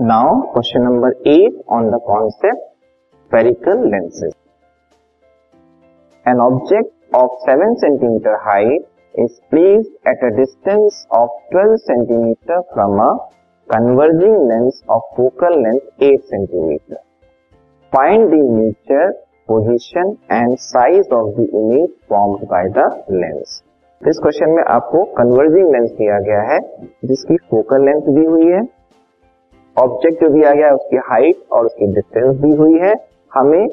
Now question number eight on the concept spherical lenses an object of seven centimeter height is place at a distance of twelve centimeter from a converging lens of focal length eight centimeter find the nature position and size of the image form by the lens इस question में आपको converging lens दिया गया है, जिसकी focal length भी हुई है ऑब्जेक्ट दिया गया है उसकी हाइट और उसकी डिस्टेंस दी हुई है। हमें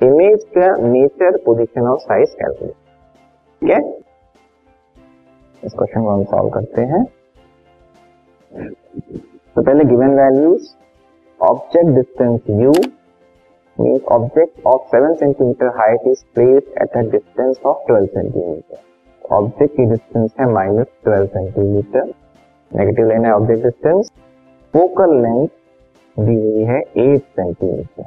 इमेज का नेचर पोजीशन और साइज़ कैलकुलेट ठीक है। इस क्वेश्चन को हम सॉल्व करते हैं। तो पहले given values object distance u, means object of 7 centimeter height is placed at a distance of 12 centimeter. Object की डिस्टेंस है माइनस ट्वेल्व सेंटीमीटर नेगेटिव लेना है ऑब्जेक्ट डिस्टेंस फोकल लेंथ दी हुई है एट सेंटीमीटर।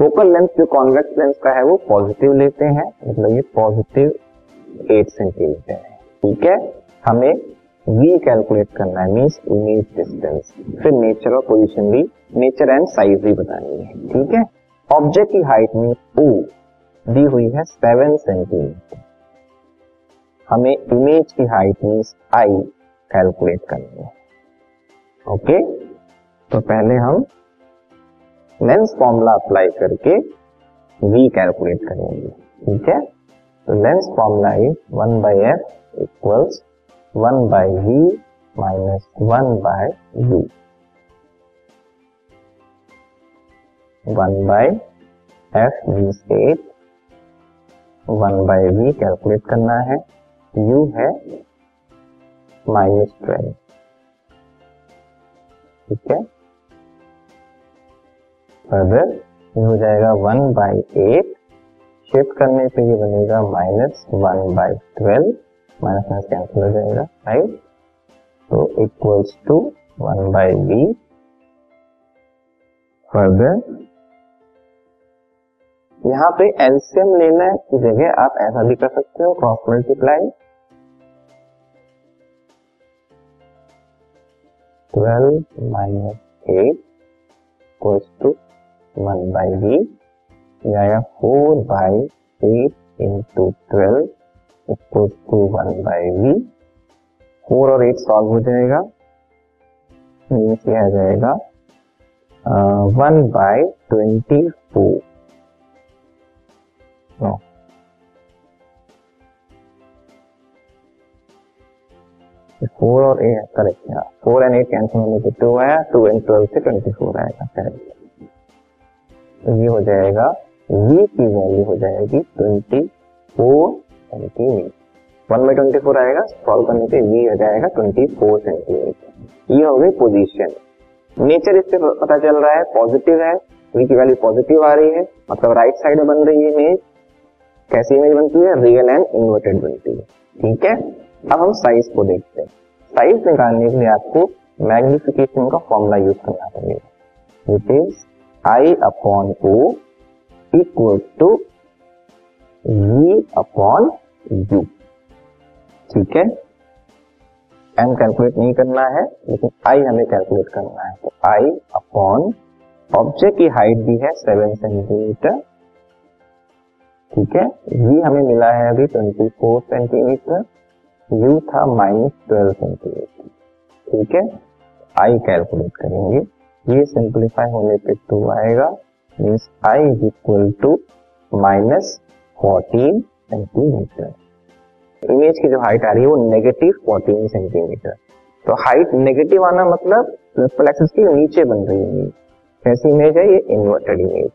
फोकल लेंथ जो convex lens का है, वो पॉजिटिव लेते हैं मतलब ये पॉजिटिव एट सेंटीमीटर है। ठीक है? हमें v कैलकुलेट करना है मीन्स इमेज डिस्टेंस। फिर नेचर और पोजीशन भी, नेचर एंड साइज़ भी बतानी है। ठीक है? ऑब्जेक्ट की हाइट में ओ दी हुई है सेवन सेंटीमीटर। हमें इमेज की हाइट मीन्स आई कैलकुलेट करनी है। ओके? तो पहले हम लेंस फॉर्मूला अप्लाई करके v कैलकुलेट करेंगे, ठीक है? तो lens formula is one by f equals one by v minus one by u one by f means eight one by v calculate करना है। U है माइनस ट्वेल्व ठीक है? फर्दर ये हो जाएगा वन बाई एट। शिफ्ट करने पे ये बनेगा minus one by twelve minus minus cancel हो जाएगा राइट तो equals to one by v further यहाँ पे एलसीएम लेना की जगह आप ऐसा भी कर सकते हो cross multiply twelve minus eight to one by v या four by eight into twelve equals to one by v four और एट सॉल्व हो जाएगा। यह आ जाएगा? One by twenty four four और eight, correct four and eight cancel होने से टू आया टू एंड ट्वेल्व से ट्वेंटी फोर आएगा करेक्ट। तो ये हो जाएगा v की वैल्यू हो जाएगी twenty four centimeter one by twenty four आएगा सॉल्व करने से v हो जाएगा ट्वेंटी फोर सेंटीमीटर ये हो गई पोजीशन नेचर इससे पता चल रहा है पॉजिटिव है वी की वैल्यू पॉजिटिव आ रही है मतलब राइट साइड में बन रही है इमेज कैसी इमेज बनती है? रियल एंड इन्वर्टेड बनती है। ठीक है? अब हम साइज़ को देखते हैं। साइज़ निकालने के लिए आपको मैग्निफिकेशन का फॉर्मूला यूज़ करना पड़ेगा। It is I upon o equal to v upon u ठीक है? एम कैलकुलेट नहीं करना है, लेकिन आई हमें कैलकुलेट करना है। तो आई अपॉन ऑब्जेक्ट की हाइट भी है सेवन सेंटीमीटर ठीक है? वी हमें मिला है अभी ट्वेंटी फोर सेंटीमीटर यू था माइनस ट्वेल्व सेंटीमीटर ठीक है? आई कैलकुलेट करेंगे। ये सिंप्लीफाई होने पे टू आएगा। Means I is equal to minus fourteen centimeter image की जो हाइट आ रही है वो नेगेटिव फोर्टीन सेंटीमीटर तो हाइट नेगेटिव आना मतलब प्रिंसिपल एक्सिस के नीचे बन रही है। कैसी इमेज है? ये इन्वर्टेड इमेज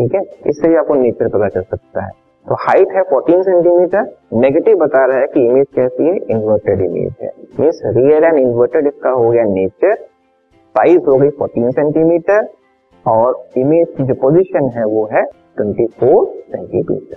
ठीक है? इससे भी आपको नेचर पता चल सकता है। तो हाइट है 14 सेंटीमीटर नेगेटिव बता रहा है कि इमेज कैसी है? इन्वर्टेड इमेज है। मीन्स रियल एंड इन्वर्टेड इसका हो गया नेचर साइज़ हो गई 14 सेंटीमीटर और इमेज की जो पोजिशन है वो है 24 centimeter